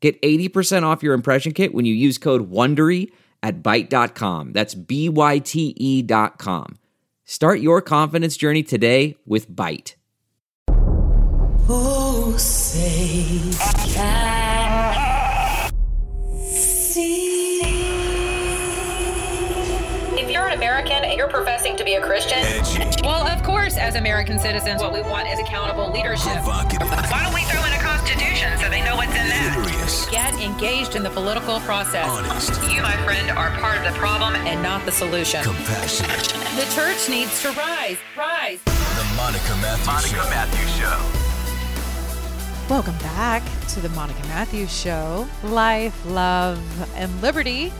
Get 80% off your impression kit when you use code WONDERY at Byte.com. That's B-Y-T-E dot com. Start your confidence journey today with Byte. Oh, say can see. If you're an American and you're professing to be a Christian, well, of course, as American citizens, what we want is accountable leadership. Why don't we throw in a constitution so they know what's in that? Hilarious. Get engaged in the political process. Honest. You, my friend, are part of the problem and not the solution. Compassionate. The church needs to rise. Rise. The Monica Matthews Show. Welcome back to the Monica Matthews Show. Life, love, and liberty.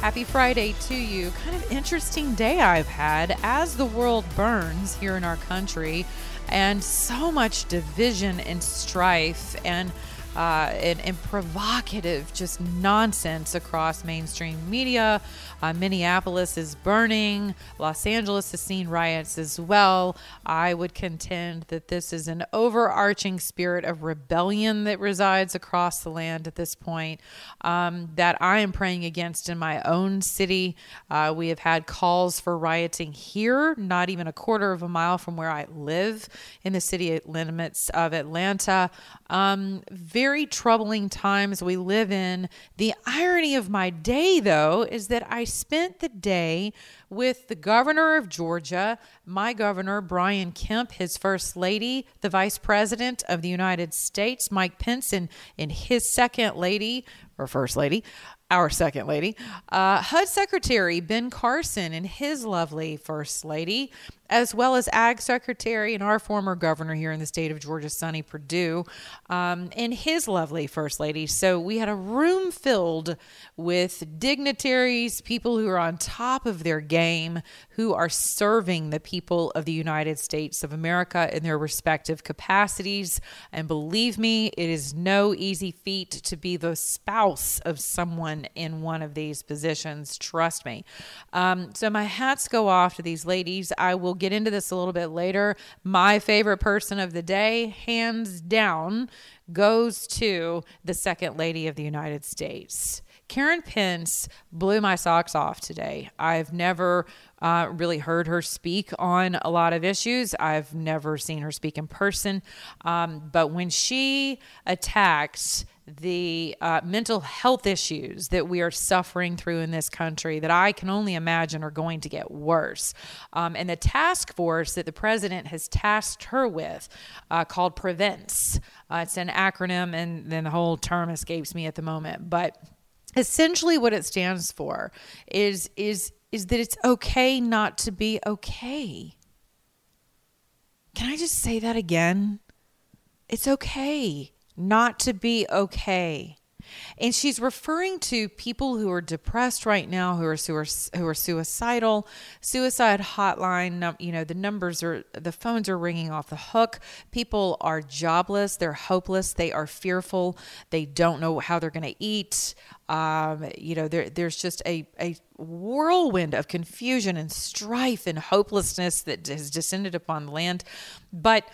Happy Friday to you. Kind of interesting day I've had as the world burns here in our country, and so much division and strife and uh, and, and provocative, just nonsense across mainstream media. Uh, Minneapolis is burning. Los Angeles has seen riots as well. I would contend that this is an overarching spirit of rebellion that resides across the land at this point um, that I am praying against in my own city. Uh, we have had calls for rioting here, not even a quarter of a mile from where I live in the city limits of Atlanta. Um, very troubling times we live in. The irony of my day, though, is that I spent the day with the governor of Georgia, my governor, Brian Kemp, his first lady, the vice president of the United States, Mike Pence, and, and his second lady, or first lady, our second lady, uh, HUD Secretary Ben Carson and his lovely first lady, as well as Ag Secretary and our former governor here in the state of Georgia, Sonny Perdue, um, and his lovely first lady. So we had a room filled with dignitaries, people who are on top of their game, who are serving the people of the United States of America in their respective capacities. And believe me, it is no easy feat to be the spouse of someone in one of these positions. Trust me. Um, so my hats go off to these ladies. I will get into this a little bit later. My favorite person of the day, hands down, goes to the second lady of the United States. Karen Pence blew my socks off today. I've never uh, really heard her speak on a lot of issues. I've never seen her speak in person. Um, but when she attacks the uh, mental health issues that we are suffering through in this country that I can only imagine are going to get worse. Um, and the task force that the president has tasked her with, uh, called PREVENTS, uh, it's an acronym, and then the whole term escapes me at the moment. But essentially, what it stands for is is is that it's okay not to be okay. Can I just say that again? It's okay not to be okay. And she's referring to people who are depressed right now, who are who are, suicidal. Suicide hotline, you know, the numbers are the phones are ringing off the hook. People are jobless, they're hopeless, they are fearful, they don't know how they're going to eat. Um, you know, there, there's just a, a whirlwind of confusion and strife and hopelessness that has descended upon the land. But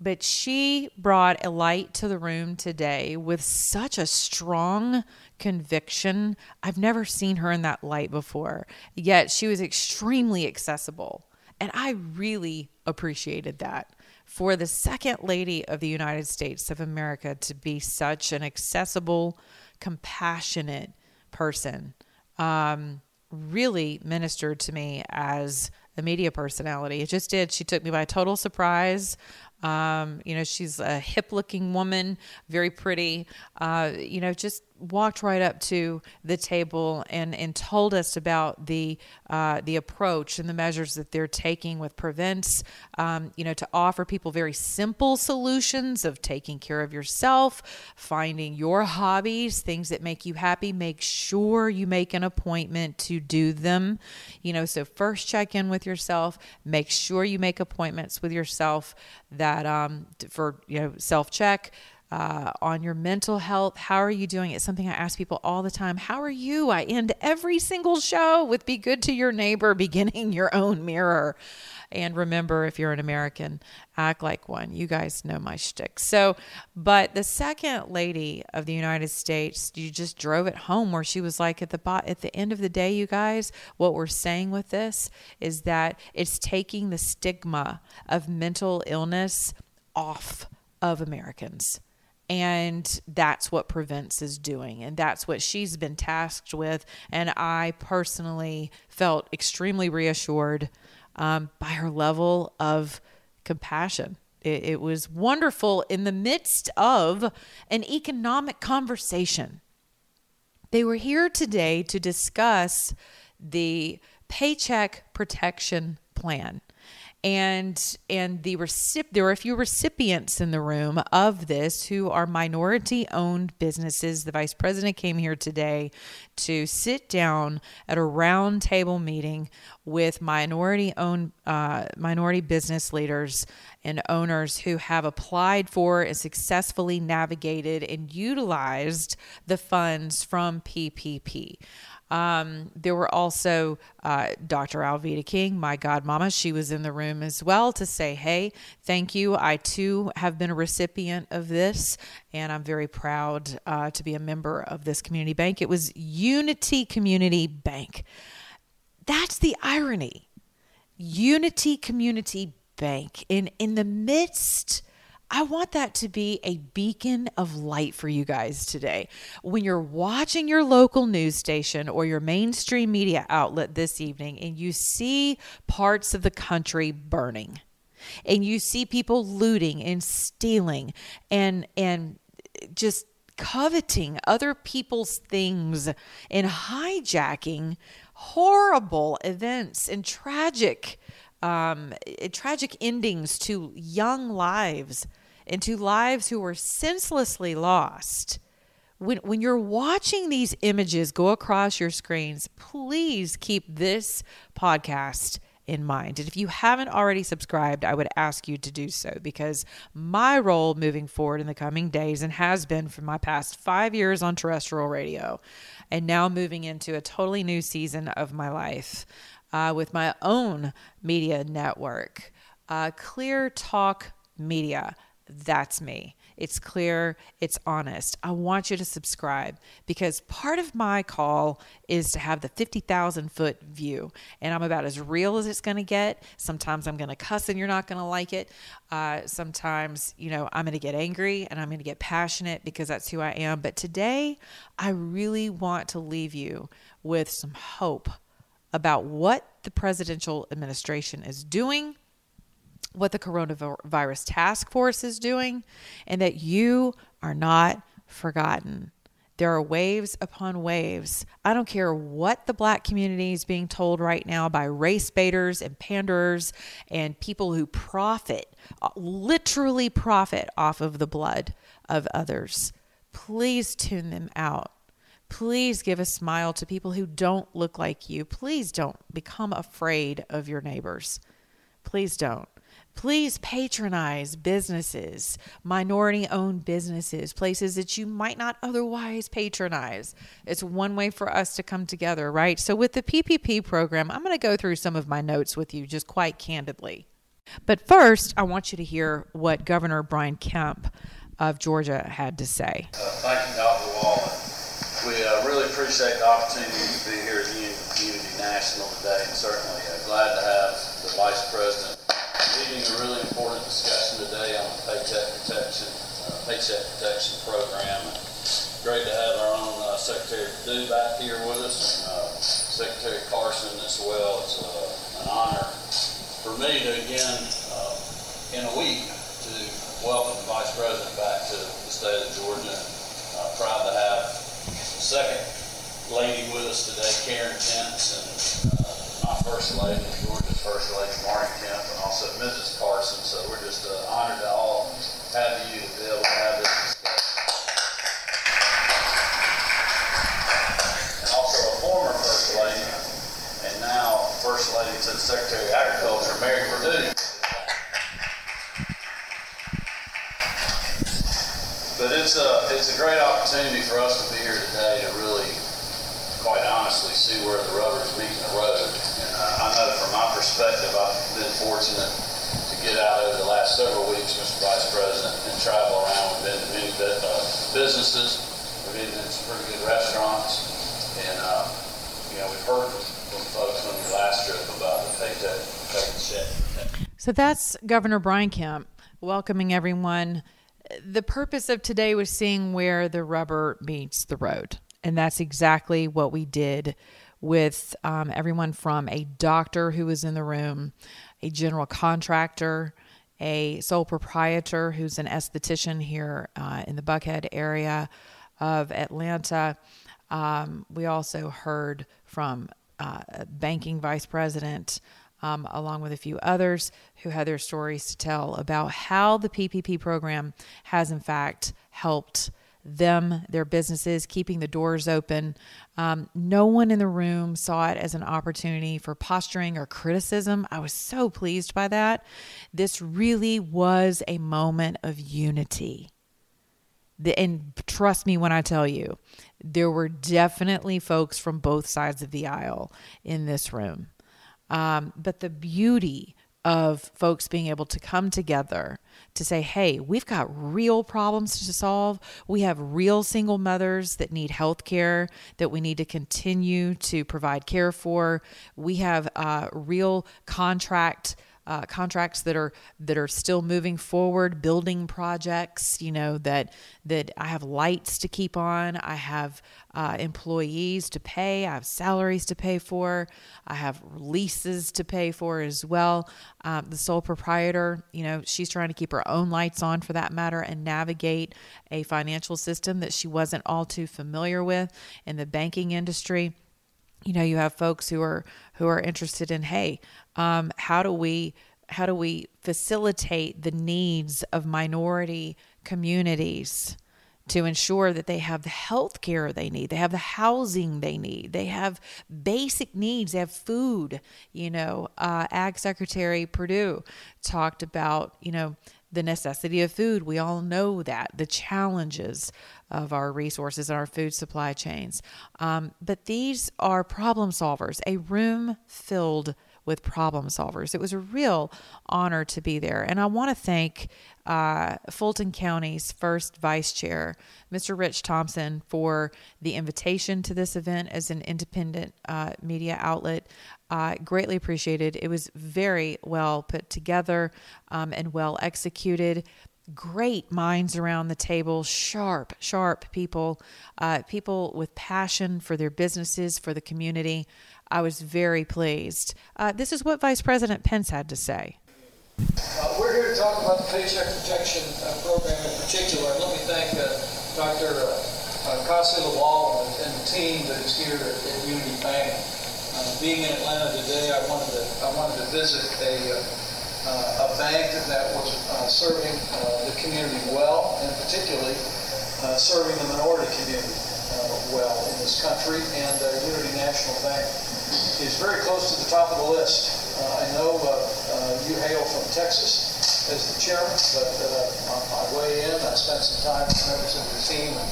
but she brought a light to the room today with such a strong conviction. I've never seen her in that light before, yet she was extremely accessible. And I really appreciated that. For the second lady of the United States of America to be such an accessible, compassionate person um, really ministered to me as a media personality. It just did. She took me by total surprise. Um, you know, she's a hip looking woman, very pretty. Uh, you know, just walked right up to the table and, and told us about the uh, the approach and the measures that they're taking with prevents. Um, you know, to offer people very simple solutions of taking care of yourself, finding your hobbies, things that make you happy. Make sure you make an appointment to do them. You know, so first check in with yourself. Make sure you make appointments with yourself that um, for you know self check uh, on your mental health. How are you doing? It's something I ask people all the time. How are you? I end every single show with be good to your neighbor, beginning your own mirror. And remember, if you're an American, act like one. You guys know my shtick. So, but the second lady of the United States, you just drove it home where she was like, at the bot, at the end of the day, you guys, what we're saying with this is that it's taking the stigma of mental illness off of Americans. And that's what Prevents is doing. And that's what she's been tasked with. And I personally felt extremely reassured um, by her level of compassion. It, it was wonderful in the midst of an economic conversation. They were here today to discuss the Paycheck Protection Plan and and the recip- there were a few recipients in the room of this who are minority owned businesses the vice president came here today to sit down at a round table meeting with minority owned uh, minority business leaders and owners who have applied for and successfully navigated and utilized the funds from PPP. Um, there were also uh, Dr. Alveda King, my godmama. She was in the room as well to say, hey, thank you. I too have been a recipient of this, and I'm very proud uh, to be a member of this community bank. It was Unity Community Bank. That's the irony. Unity Community Bank. In, in the midst I want that to be a beacon of light for you guys today. When you're watching your local news station or your mainstream media outlet this evening and you see parts of the country burning and you see people looting and stealing and and just coveting other people's things and hijacking horrible events and tragic um, tragic endings to young lives and to lives who were senselessly lost. When, when you're watching these images go across your screens, please keep this podcast in mind. And if you haven't already subscribed, I would ask you to do so because my role moving forward in the coming days and has been for my past five years on terrestrial radio and now moving into a totally new season of my life uh, with my own media network, uh, Clear Talk Media. That's me. It's clear, it's honest. I want you to subscribe because part of my call is to have the 50,000 foot view. And I'm about as real as it's going to get. Sometimes I'm going to cuss and you're not going to like it. Uh, sometimes, you know, I'm going to get angry and I'm going to get passionate because that's who I am. But today, I really want to leave you with some hope about what the presidential administration is doing, what the coronavirus task force is doing, and that you are not forgotten. There are waves upon waves. I don't care what the black community is being told right now by race baiters and panderers and people who profit, literally profit off of the blood of others. Please tune them out. Please give a smile to people who don't look like you. Please don't become afraid of your neighbors. Please don't. Please patronize businesses, minority owned businesses, places that you might not otherwise patronize. It's one way for us to come together, right? So, with the PPP program, I'm going to go through some of my notes with you just quite candidly. But first, I want you to hear what Governor Brian Kemp of Georgia had to say. Uh, thank you, Dr. Wallen. We uh, really appreciate the opportunity to be here at Unity National today, and certainly uh, glad to have the Vice President leading a really important discussion today on the Paycheck Protection uh, Paycheck Protection Program. Great to have our own uh, Secretary Perdue back here with us, and uh, Secretary Carson as well. It's uh, an honor for me to again, uh, in a week, to welcome the Vice President back to the state of Georgia. And, uh, proud to have the second lady with us today, Karen Kemps, and my first lady, Georgia's first lady, Marty Kemp, and also Mrs. Carson. So we're just uh, honored to all have you to be able to have this discussion. And also a former first lady, and now first lady to the Secretary of Agriculture, Mary Perdue. But it's a, it's a great opportunity for us to be here today to really, quite honestly, see where the rubber's meeting the road. And uh, know from my perspective, I've been fortunate to get out over the last several weeks, Mr. Vice President, and travel around. We've been to many uh, businesses, we've been to some pretty good restaurants, and, uh, you know, we've heard from folks on your last trip about the paycheck, paycheck. So that's Governor Brian Kemp welcoming everyone. The purpose of today was seeing where the rubber meets the road. And that's exactly what we did with um, everyone from a doctor who was in the room, a general contractor, a sole proprietor who's an esthetician here uh, in the Buckhead area of Atlanta. Um, we also heard from uh, a banking vice president, um, along with a few others who had their stories to tell about how the PPP program has, in fact, helped them, their businesses, keeping the doors open. Um, no one in the room saw it as an opportunity for posturing or criticism. I was so pleased by that. This really was a moment of unity. The, and trust me when I tell you, there were definitely folks from both sides of the aisle in this room. Um, but the beauty of folks being able to come together to say, hey, we've got real problems to solve. We have real single mothers that need health care that we need to continue to provide care for. We have uh, real contract uh, contracts that are that are still moving forward, building projects. You know that that I have lights to keep on. I have uh, employees to pay. I have salaries to pay for. I have leases to pay for as well. Um, the sole proprietor, you know, she's trying to keep her own lights on for that matter and navigate a financial system that she wasn't all too familiar with in the banking industry you know you have folks who are who are interested in hey um, how do we how do we facilitate the needs of minority communities to ensure that they have the health care they need they have the housing they need they have basic needs they have food you know uh, ag secretary Perdue talked about you know the necessity of food. We all know that, the challenges of our resources and our food supply chains. Um, but these are problem solvers, a room filled with problem solvers. It was a real honor to be there. And I want to thank uh, Fulton County's first vice chair, Mr. Rich Thompson, for the invitation to this event as an independent uh, media outlet. Uh, greatly appreciated. It was very well put together um, and well executed great minds around the table, sharp, sharp people, uh, people with passion for their businesses, for the community. I was very pleased. Uh, this is what Vice President Pence had to say. Uh, we're here to talk about the Paycheck Protection uh, Program in particular. Let me thank uh, Dr. Uh, uh, Kase Lawal and, and the team that is here at, at Unity Bank. Uh, being in Atlanta today, I wanted to I wanted to visit a uh, a bank that was uh, serving uh, the community well, and particularly uh, serving the minority community uh, well in this country. And uh, Unity National Bank is very close to the top of the list. Uh, I know uh, uh, you hail from Texas as the chairman, but uh, on my way in, I spent some time with members of your team, and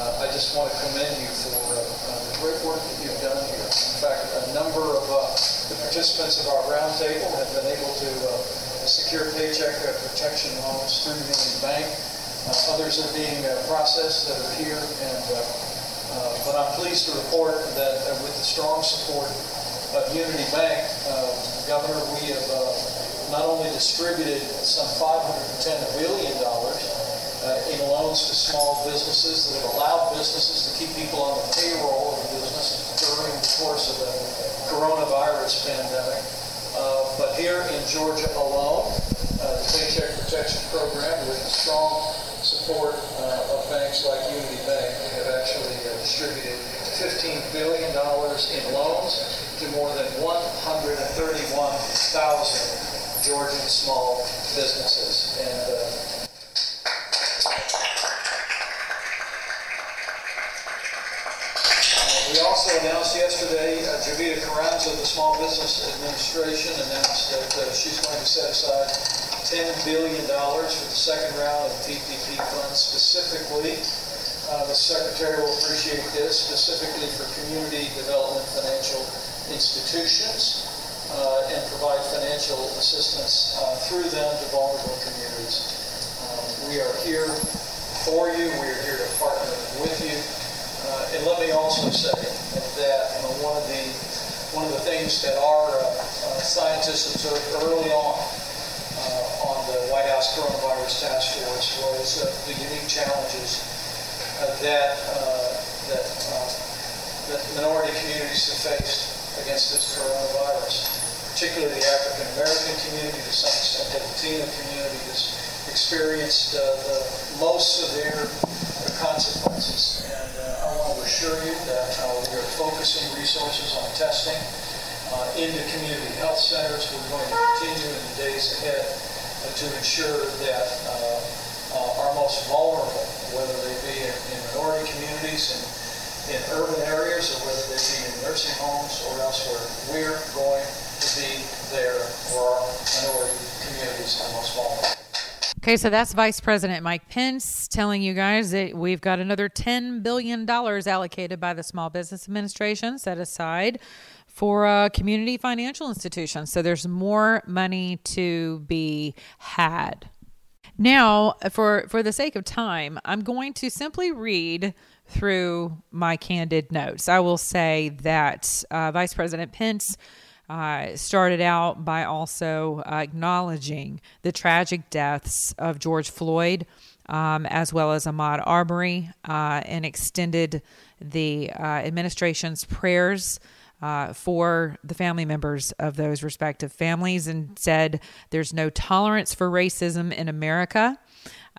uh, I just want to commend you for uh, uh, the great work that you've done here. In fact, a number of the participants of our roundtable have been able to secure paycheck protection loans through Unity Bank. Others are being processed that are here, and uh, but I'm pleased to report that uh, with the strong support of Unity Bank, uh, Governor, we have uh, not only distributed some $510 billion uh, in loans to small businesses that have allowed businesses to keep people on the payroll of business during the course of the coronavirus pandemic. Uh, but here in Georgia alone, the Paycheck Protection Program with the strong support of banks like Unity Bank. Actually uh, distributed $15 billion in loans to more than 131,000 Georgian small businesses. And uh, We also announced yesterday, uh, Jovita Carranza the Small Business Administration announced that uh, she's going to set aside $10 billion for the second round of PPP funds specifically. Uh, the Secretary will appreciate this, specifically for community development financial institutions uh, and provide financial assistance uh, through them to vulnerable communities. Um, we are here for you. We are here to partner with you. Uh, and let me also say that you know, one of the one of the things that our uh, uh, scientists observed early on on the White House Coronavirus Task Force was the unique challenges uh, that that that minority communities have faced against this coronavirus, particularly the African American community, to some extent the Latino community has experienced the most severe consequences. And uh, I want to assure you that uh, we are focusing resources on testing uh, the community health centers. We're going to continue in the days ahead to ensure that our most vulnerable, whether they be in, in minority communities and in urban areas or whether they be in nursing homes or elsewhere, we're going to be there for our minority communities and most vulnerable. Okay, so that's Vice President Mike Pence telling you guys that we've got another $10 billion allocated by the Small Business Administration set aside for uh, community financial institutions. So there's more money to be had. Now, for, for the sake of time, I'm going to simply read through my candid notes. I will say that uh, Vice President Pence uh, started out by also uh, acknowledging the tragic deaths of George Floyd um, as well as Ahmaud Arbery uh, and extended the uh, administration's prayers. Uh, for the family members of those respective families, and said there's no tolerance for racism in America,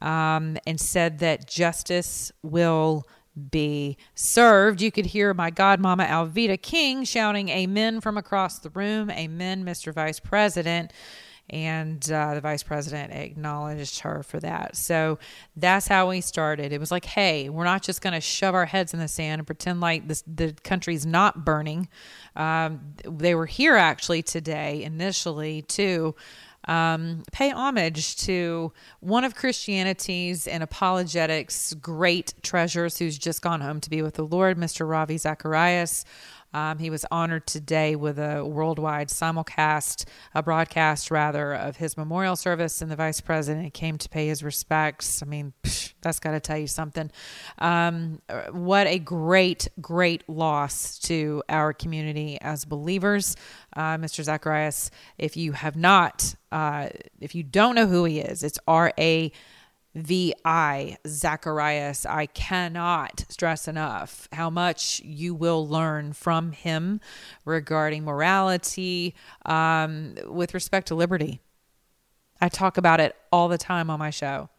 um, and said that justice will be served. You could hear my godmama Alveda King shouting amen from across the room. Amen, Mr. Vice President. And uh, the vice president acknowledged her for that. So that's how we started. It was like, hey, we're not just going to shove our heads in the sand and pretend like this, the country's not burning. Um, they were here actually today, initially, to um, pay homage to one of Christianity's and apologetics' great treasures who's just gone home to be with the Lord, Mr. Ravi Zacharias. Um, he was honored today with a worldwide simulcast, a broadcast rather, of his memorial service, and the vice president came to pay his respects. I mean, psh, that's got to tell you something. Um, what a great, great loss to our community as believers. Uh, Mr. Zacharias, if you have not, uh, if you don't know who he is, it's R A. VI Zacharias. I cannot stress enough how much you will learn from him regarding morality um, with respect to liberty. I talk about it all the time on my show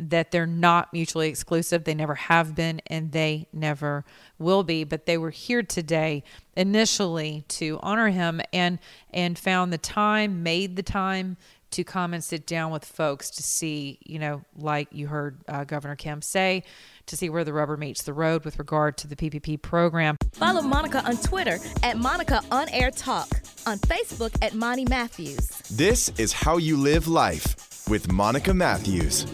that they're not mutually exclusive. They never have been and they never will be. But they were here today initially to honor him and and found the time, made the time to come and sit down with folks to see, you know, like you heard uh, Governor Kemp say, to see where the rubber meets the road with regard to the PPP program. Follow Monica on Twitter at Monica On Air Talk, on Facebook at Monty Matthews. This is How You Live Life with Monica Matthews.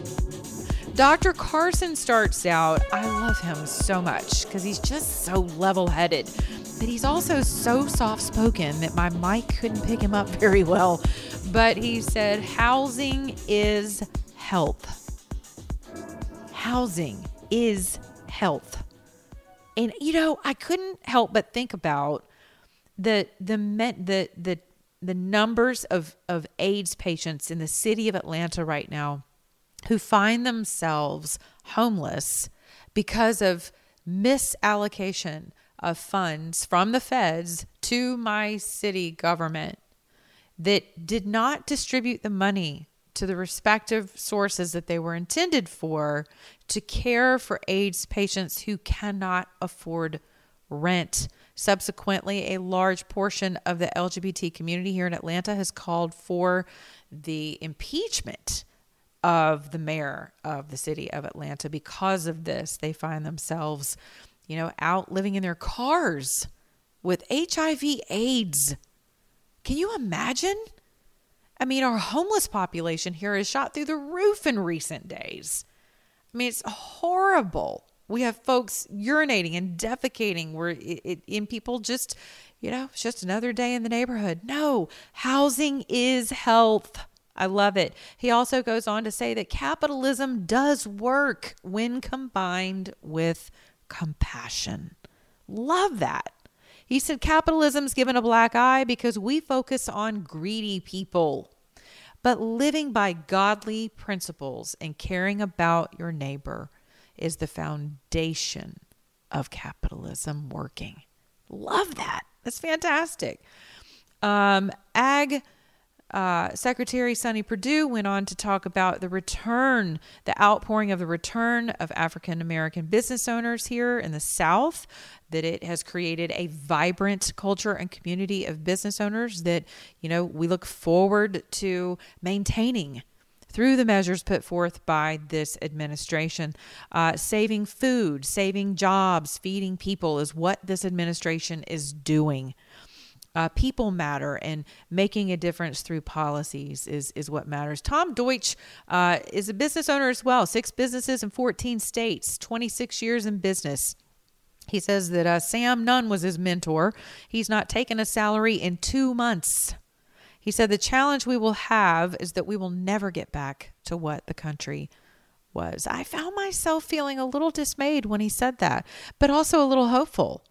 Dr. Carson starts out, I love him so much because he's just so level headed, but he's also so soft spoken that my mic couldn't pick him up very well. But he said, Housing is health. Housing is health. And you know, I couldn't help but think about the the the the the numbers of of AIDS patients in the city of Atlanta right now who find themselves homeless because of misallocation of funds from the feds to my city government that did not distribute the money to the respective sources that they were intended for to care for AIDS patients who cannot afford rent. Subsequently, a large portion of the LGBT community here in Atlanta has called for the impeachment of the mayor of the city of Atlanta because of this. They find themselves, you know, out living in their cars with HIV AIDS. Can you imagine? I mean, our homeless population here is shot through the roof in recent days. I mean, it's horrible. We have folks urinating and defecating where it, it, in people just, you know, it's just another day in the neighborhood. No, housing is health. I love it. He also goes on to say that capitalism does work when combined with compassion. Love that. He said capitalism's given a black eye because we focus on greedy people. But living by godly principles and caring about your neighbor is the foundation of capitalism working. Love that. That's fantastic. Um, Ag uh, Secretary Sonny Perdue went on to talk about the return, the outpouring of the return of African American business owners here in the South, that it has created a vibrant culture and community of business owners that, you know, we look forward to maintaining through the measures put forth by this administration. Uh, saving food, saving jobs, feeding people is what this administration is doing. Uh, people matter and making a difference through policies is, is what matters. Tom Dortch uh, is a business owner as well, six businesses in 14 states, 26 years in business. He says that uh, Sam Nunn was his mentor. He's not taken a salary in two months. He said the challenge we will have is that we will never get back to what the country was. I found myself feeling a little dismayed when he said that, but also a little hopeful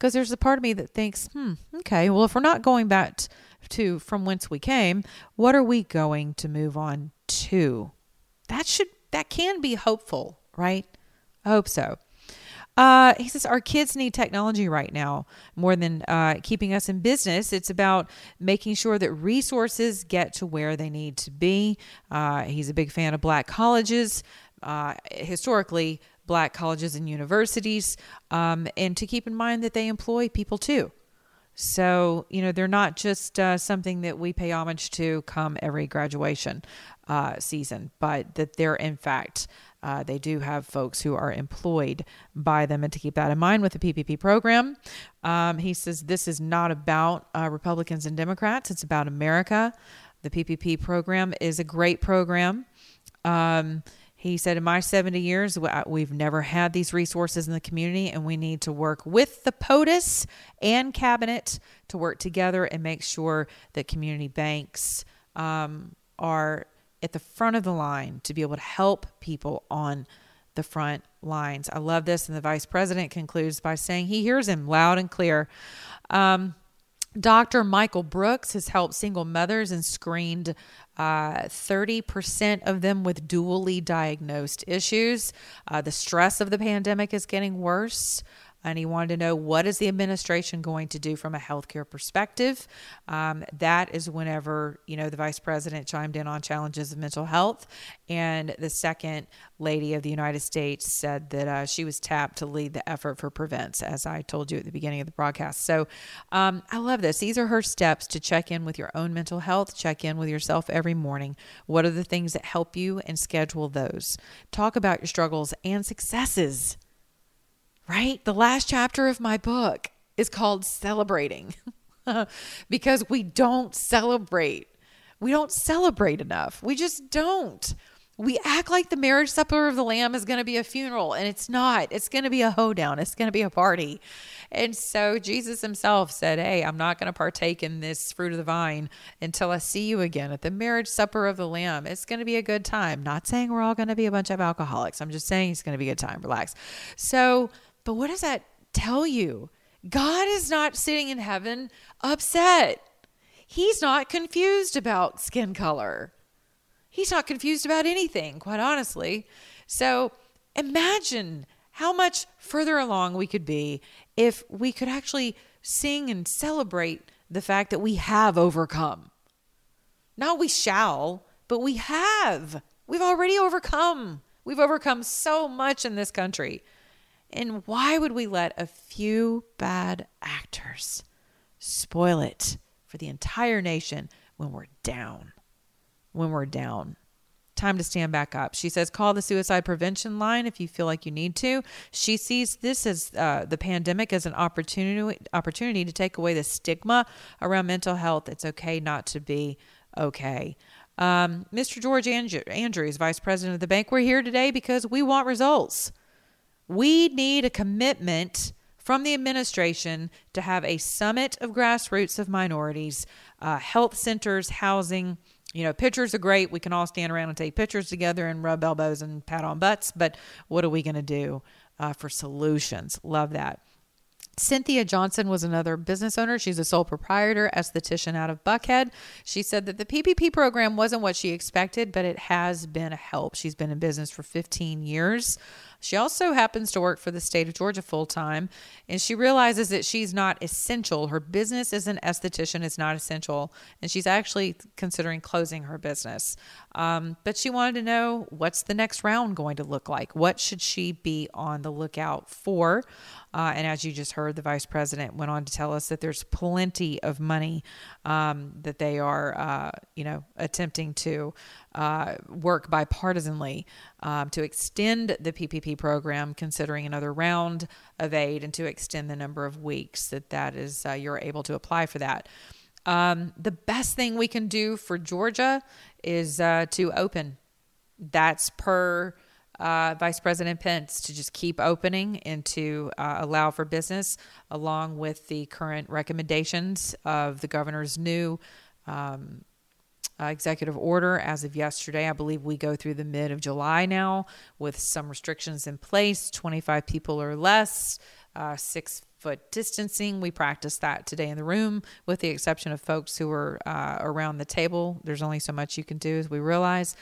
because there's a part of me that thinks, hmm, okay, well, if we're not going back to from whence we came, what are we going to move on to? That should, that can be hopeful, right? I hope so. Uh, he says our kids need technology right now more than uh, keeping us in business. It's about making sure that resources get to where they need to be. Uh, he's a big fan of black colleges. Uh, historically, black colleges and universities, um, and to keep in mind that they employ people too. So, you know, they're not just uh, something that we pay homage to come every graduation uh, season, but that they're, in fact, uh, they do have folks who are employed by them, and to keep that in mind with the PPP program. Um, he says this is not about uh, Republicans and Democrats, it's about America. The PPP program is a great program. Um, he said, In my 70 years, we've never had these resources in the community, and we need to work with the POTUS and cabinet to work together and make sure that community banks um, are at the front of the line to be able to help people on the front lines. I love this. And the vice president concludes by saying he hears him loud and clear. Um, Dr. Michael Brooks has helped single mothers and screened uh, 30% of them with dually diagnosed issues. Uh, the stress of the pandemic is getting worse and he wanted to know what is the administration going to do from a healthcare perspective. Um, that is whenever you know the vice president chimed in on challenges of mental health, and the second lady of the United States said that uh, she was tapped to lead the effort for prevents, as I told you at the beginning of the broadcast. So um, I love this. These are her steps to check in with your own mental health, check in with yourself every morning. What are the things that help you, and schedule those. Talk about your struggles and successes right? The last chapter of my book is called Celebrating because we don't celebrate. We don't celebrate enough. We just don't. We act like the marriage supper of the lamb is going to be a funeral, and it's not. It's going to be a hoedown. It's going to be a party. And so Jesus himself said, Hey, I'm not going to partake in this fruit of the vine until I see you again at the marriage supper of the lamb. It's going to be a good time. Not saying we're all going to be a bunch of alcoholics. I'm just saying it's going to be a good time. Relax. So, but what does that tell you? God is not sitting in heaven upset. He's not confused about skin color. He's not confused about anything, quite honestly. So imagine how much further along we could be if we could actually sing and celebrate the fact that we have overcome. Not we shall, but we have. We've already overcome. We've overcome so much in this country. And why would we let a few bad actors spoil it for the entire nation when we're down? When we're down. Time to stand back up. She says, call the suicide prevention line if you feel like you need to. She sees this as uh, the pandemic as an opportunity opportunity to take away the stigma around mental health. It's okay not to be okay. Um, Mr. George Andrews, Vice President of the bank, we're here today because we want results. We need a commitment from the administration to have a summit of grassroots of minorities, uh, health centers, housing. You know, pictures are great. We can all stand around and take pictures together and rub elbows and pat on butts, but what are we going to do uh, for solutions? Love that. Cynthia Johnson was another business owner. She's a sole proprietor, esthetician out of Buckhead. She said that the PPP program wasn't what she expected, but it has been a help. She's been in business for 15 years. She also happens to work for the state of Georgia full time, and she realizes that she's not essential. Her business as an esthetician is not essential, and she's actually considering closing her business. Um, but she wanted to know what's the next round going to look like? What should she be on the lookout for? Uh, and as you just heard, the vice president went on to tell us that there's plenty of money um, that they are, uh, you know, attempting to uh, work bipartisanly um, to extend the PPP program, considering another round of aid, and to extend the number of weeks that that is uh, you're able to apply for that. Um, the best thing we can do for Georgia is uh, to open. That's per uh, Vice President Pence to just keep opening and to uh, allow for business, along with the current recommendations of the governor's new um, uh, executive order as of yesterday. I believe we go through the mid of July now with some restrictions in place 25 people or less, uh, six foot distancing. We practiced that today in the room, with the exception of folks who are uh, around the table. There's only so much you can do, as we realize.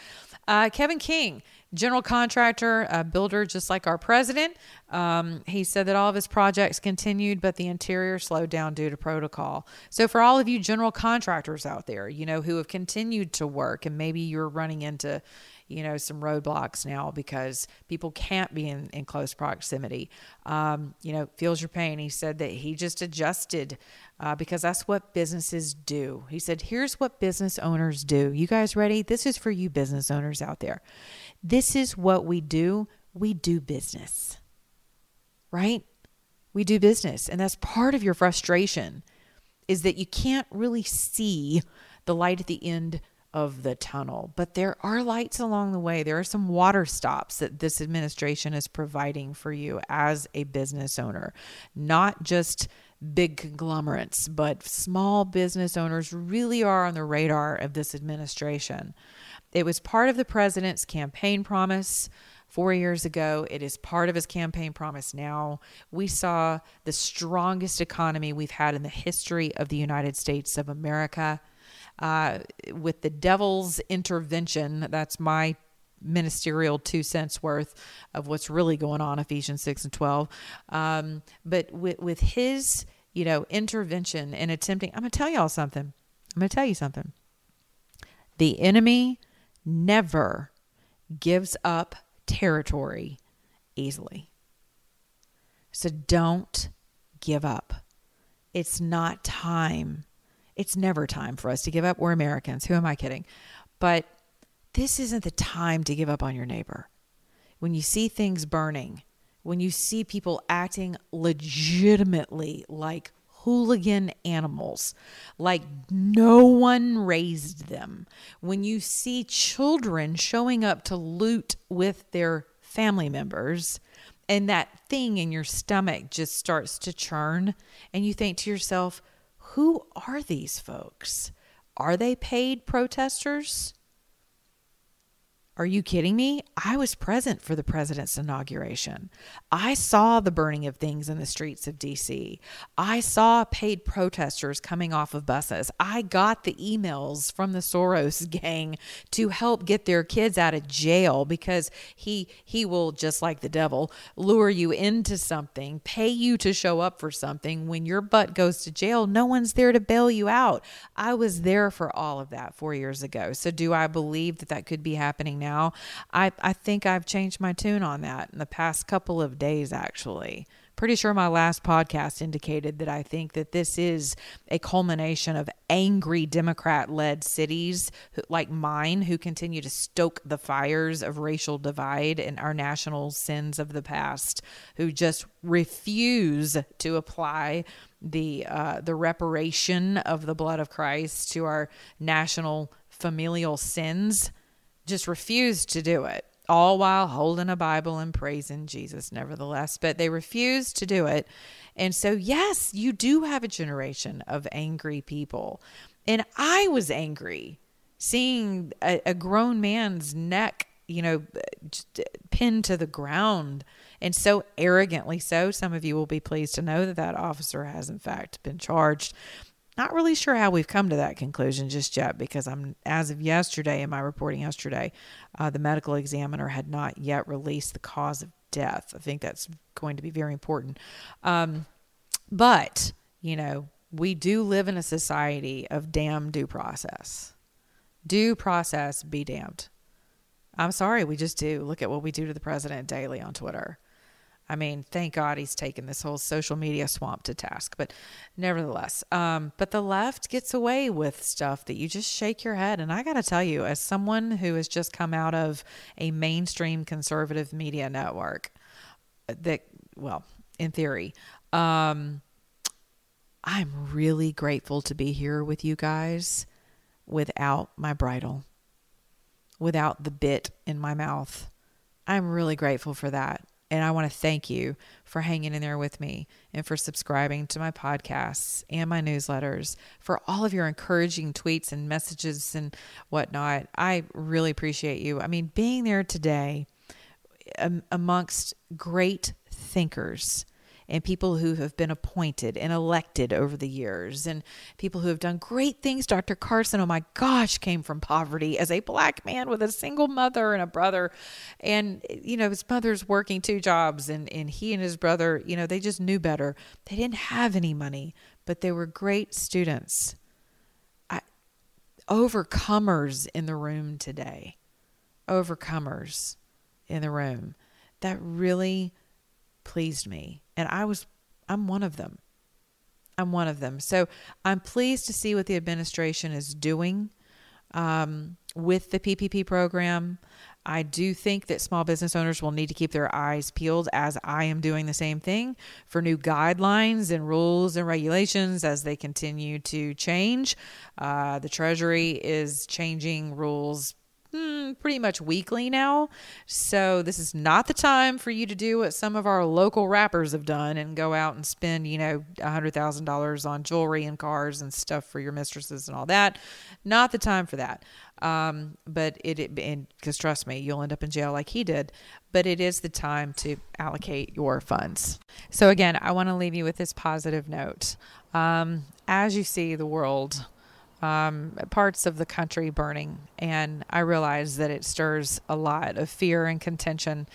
Uh, Kevin King general contractor, a builder, just like our president. Um, he said that all of his projects continued, but the interior slowed down due to protocol. So, for all of you general contractors out there, you know, who have continued to work and maybe you're running into, you know, some roadblocks now because people can't be in, in close proximity, um, you know, feels your pain. He said that he just adjusted uh, because that's what businesses do. He said, here's what business owners do. You guys ready? This is for you business owners out there. This is what we do. We do business, right? We do business. And that's part of your frustration is that you can't really see the light at the end of the tunnel. But there are lights along the way. There are some water stops that this administration is providing for you as a business owner, not just big conglomerates, but small business owners really are on the radar of this administration. It was part of the president's campaign promise four years ago. It is part of his campaign promise now. We saw the strongest economy we've had in the history of the United States of America. Uh, with the devil's intervention, that's my ministerial two cents worth of what's really going on ephesians 6 and 12 um, but with, with his you know intervention and attempting i'm to tell y'all something i'm to tell you something the enemy never gives up territory easily. So don't give up. It's not time. It's never time for us to give up. We're Americans. Who am I kidding? But this isn't the time to give up on your neighbor. When you see things burning, when you see people acting legitimately like hooligan animals, like no one raised them. When you see children showing up to loot with their family members, and that thing in your stomach just starts to churn, and you think to yourself, who are these folks? Are they paid protesters? Are you kidding me? I was present for the president's inauguration. I saw the burning of things in the streets of DC. I saw paid protesters coming off of buses. I got the emails from the Soros gang to help get their kids out of jail because he he will just like the devil lure you into something, pay you to show up for something when your butt goes to jail, no one's there to bail you out. I was there for all of that 4 years ago. So do I believe that that could be happening now? Now. I, I think I've changed my tune on that in the past couple of days, actually. Pretty sure my last podcast indicated that I think that this is a culmination of angry Democrat led cities like mine who continue to stoke the fires of racial divide and our national sins of the past, who just refuse to apply the uh, the reparation of the blood of Christ to our national familial sins just refused to do it, all while holding a Bible and praising Jesus, nevertheless. But they refused to do it. And so, yes, you do have a generation of angry people. And I was angry seeing a, a grown man's neck, you know, pinned to the ground and so arrogantly so. Some of you will be pleased to know that that officer has, in fact, been charged. Not really sure how we've come to that conclusion just yet because I'm, as of yesterday, in my reporting yesterday, uh, the medical examiner had not yet released the cause of death. I think that's going to be very important. Um, but, you know, we do live in a society of damn due process. Due process be damned. I'm sorry, we just do. Look at what we do to the president daily on Twitter. I mean, thank God he's taken this whole social media swamp to task. But nevertheless, um, but the left gets away with stuff that you just shake your head. And I got to tell you, as someone who has just come out of a mainstream conservative media network, that, well, in theory, um, I'm really grateful to be here with you guys without my bridle, without the bit in my mouth. I'm really grateful for that. And I want to thank you for hanging in there with me and for subscribing to my podcasts and my newsletters, for all of your encouraging tweets and messages and whatnot. I really appreciate you. I mean, being there today um, amongst great thinkers and people who have been appointed and elected over the years and people who have done great things. Dr. Carson, oh my gosh, came from poverty as a black man with a single mother and a brother. And, you know, his mother's working two jobs and, and he and his brother, you know, they just knew better. They didn't have any money, but they were great students. I, overcomers in the room today. Overcomers in the room. That really pleased me and I was I'm one of them. I'm one of them. So I'm pleased to see what the administration is doing um, with the PPP program. I do think that small business owners will need to keep their eyes peeled, as I am doing the same thing, for new guidelines and rules and regulations as they continue to change. Uh, the Treasury is changing rules hmm, pretty much weekly now. So this is not the time for you to do what some of our local rappers have done and go out and spend, you know, a hundred thousand dollars on jewelry and cars and stuff for your mistresses and all that. Not the time for that. Um, but it, because trust me, you'll end up in jail like he did. But it is the time to allocate your funds. So again, I want to leave you with this positive note. Um, as you see the world um, parts of the country burning. And I realize that it stirs a lot of fear and contention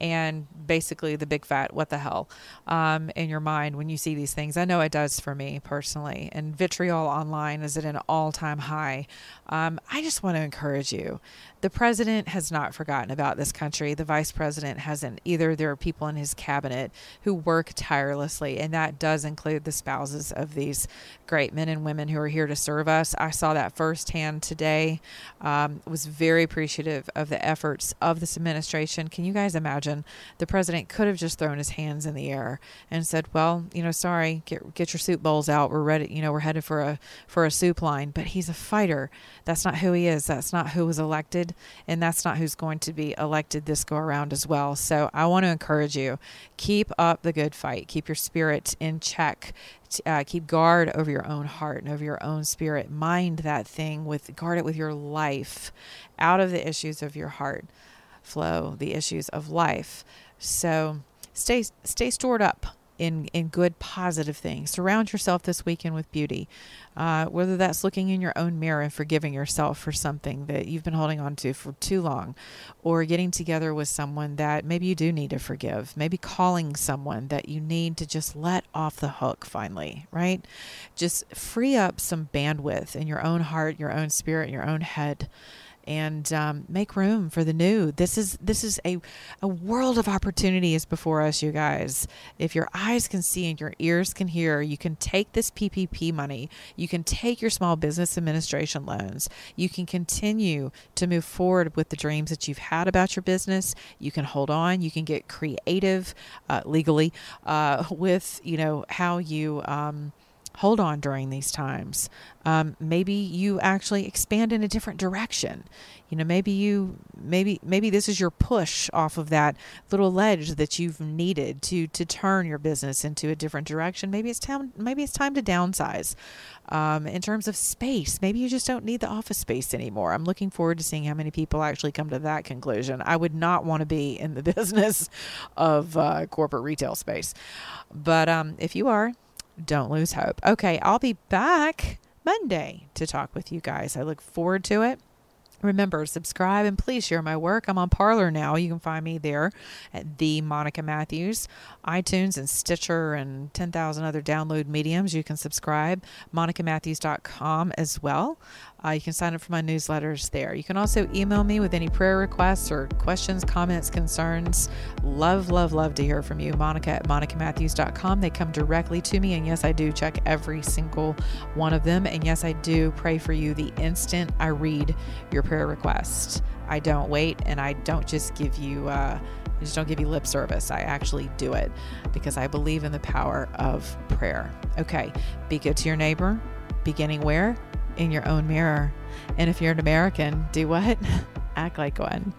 and basically the big fat what the hell um, in your mind when you see these things. I know it does for me personally. And vitriol online is at an all time high. Um, I just want to encourage you. The president has not forgotten about this country. The vice president hasn't either. There are people in his cabinet who work tirelessly, and that does include the spouses of these great men and women who are here to serve us. I saw that firsthand today. Um, was very appreciative of the efforts of this administration. Can you guys imagine? the president could have just thrown his hands in the air and said, "Well, you know, sorry, get get your soup bowls out. We're ready. You know, we're headed for a for a soup line." But he's a fighter. That's not who he is. That's not who was elected, and that's not who's going to be elected this go around as well. So I want to encourage you: keep up the good fight. Keep your spirit in check uh, keep guard over your own heart and over your own spirit. Mind that thing with guard it with your life, out of the issues of your heart flow the issues of life. So stay stay stored up in in good positive things. Surround yourself this weekend with beauty. Uh, whether that's looking in your own mirror and forgiving yourself for something that you've been holding on to for too long, or getting together with someone that maybe you do need to forgive. Maybe calling someone that you need to just let off the hook finally, right? Just free up some bandwidth in your own heart, your own spirit, your own head and um, make room for the new. This is this is a a world of opportunities before us, you guys. If your eyes can see and your ears can hear, you can take this PPP money. You can take your small business administration loans. You can continue to move forward with the dreams that you've had about your business. You can hold on. You can get creative uh, legally uh, with you know how you. Um, hold on during these times. Um, maybe you actually expand in a different direction. You know, maybe you maybe maybe this is your push off of that little ledge that you've needed to to turn your business into a different direction. Maybe it's time maybe it's time to downsize. Um, in terms of space, maybe you just don't need the office space anymore. I'm looking forward to seeing how many people actually come to that conclusion. I would not want to be in the business of uh, corporate retail space, but um, if you are, don't lose hope. Okay, I'll be back Monday to talk with you guys. I look forward to it. Remember, subscribe and please share my work. I'm on Parler now. You can find me there at the Monica Matthews, iTunes and Stitcher and 10,000 other download mediums. You can subscribe, monicamatthews.com as well. Uh, you can sign up for my newsletters there. You can also email me with any prayer requests or questions, comments, concerns. Love, love, love to hear from you. Monica at monicamatthews.com. They come directly to me. And yes, I do check every single one of them. And yes, I do pray for you the instant I read your prayer request. I don't wait and I don't just give you. Uh, I just don't give you lip service. I actually do it because I believe in the power of prayer. Okay, be good to your neighbor, beginning where? In your own mirror. And if you're an American, do what? Act like one.